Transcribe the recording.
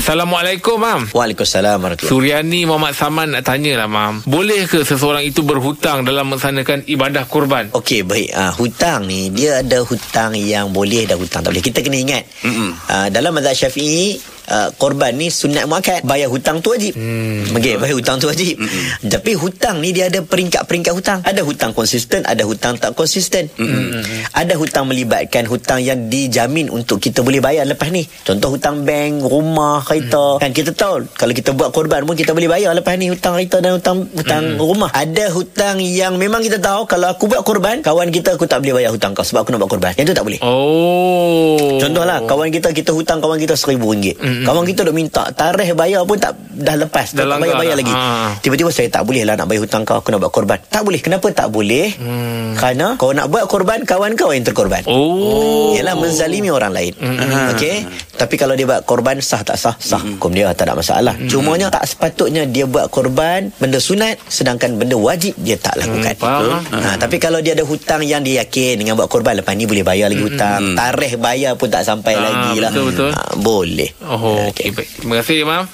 Assalamualaikum, Mam. Waalaikumsalam warahmatullahi Suryani Muhammad Saman nak tanya lah, Mam. Boleh ke seseorang itu berhutang dalam melaksanakan ibadah kurban? Okey baik uh, hutang ni dia ada hutang yang boleh dan hutang tak boleh. Kita kena ingat. Uh, dalam mazhab Syafi'i uh, korban ni sunat muakkad bayar hutang tu wajib. Hmm, Okey bayar hutang tu wajib. Mm-mm. Tapi hutang ni dia ada peringkat-peringkat hutang. Ada hutang konsisten, ada hutang tak konsisten. Mm-mm. Ada hutang melibatkan hutang yang dijamin untuk kita boleh bayar lepas ni. Contoh hutang bank, rumah, kereta. Kan kita tahu kalau kita buat korban pun kita boleh bayar lepas ni hutang kereta dan hutang hutang rumah. Ada hutang yang memang kita tahu kalau aku buat korban, kawan kita aku tak boleh bayar hutang kau sebab aku nak buat korban. Yang tu tak boleh. Oh. Contohlah kawan kita kita hutang kawan kita seribu ringgit. Mm-hmm. Kawan kita duk minta tarikh bayar pun tak dah lepas. Dah tak langgar bayar bayar dah. lagi. Ha. Tiba-tiba saya tak boleh lah nak bayar hutang kau aku nak buat korban. Tak boleh. Kenapa tak boleh? Hmm. Kerana kau nak buat korban kawan kau yang terkorban. Oh. Ialah menzalimi orang lain. Mm-hmm. Okey. Tapi kalau dia buat korban sah tak sah? Sah. Hukum dia tak ada masalah. Mm-hmm. Cumanya tak sepatutnya dia buat korban benda sunat sedangkan benda wajib dia tak lakukan. Hmm, faham. Ha, tapi kalau dia ada hutang yang dia yakin dengan buat korban lepas ni boleh bayar lagi hutang. Tarikh bayar pun tak sampai Ah, lagi lah. betul, betul. Ha, boleh. Oh, Okey. okay. baik. Terima kasih, Mam.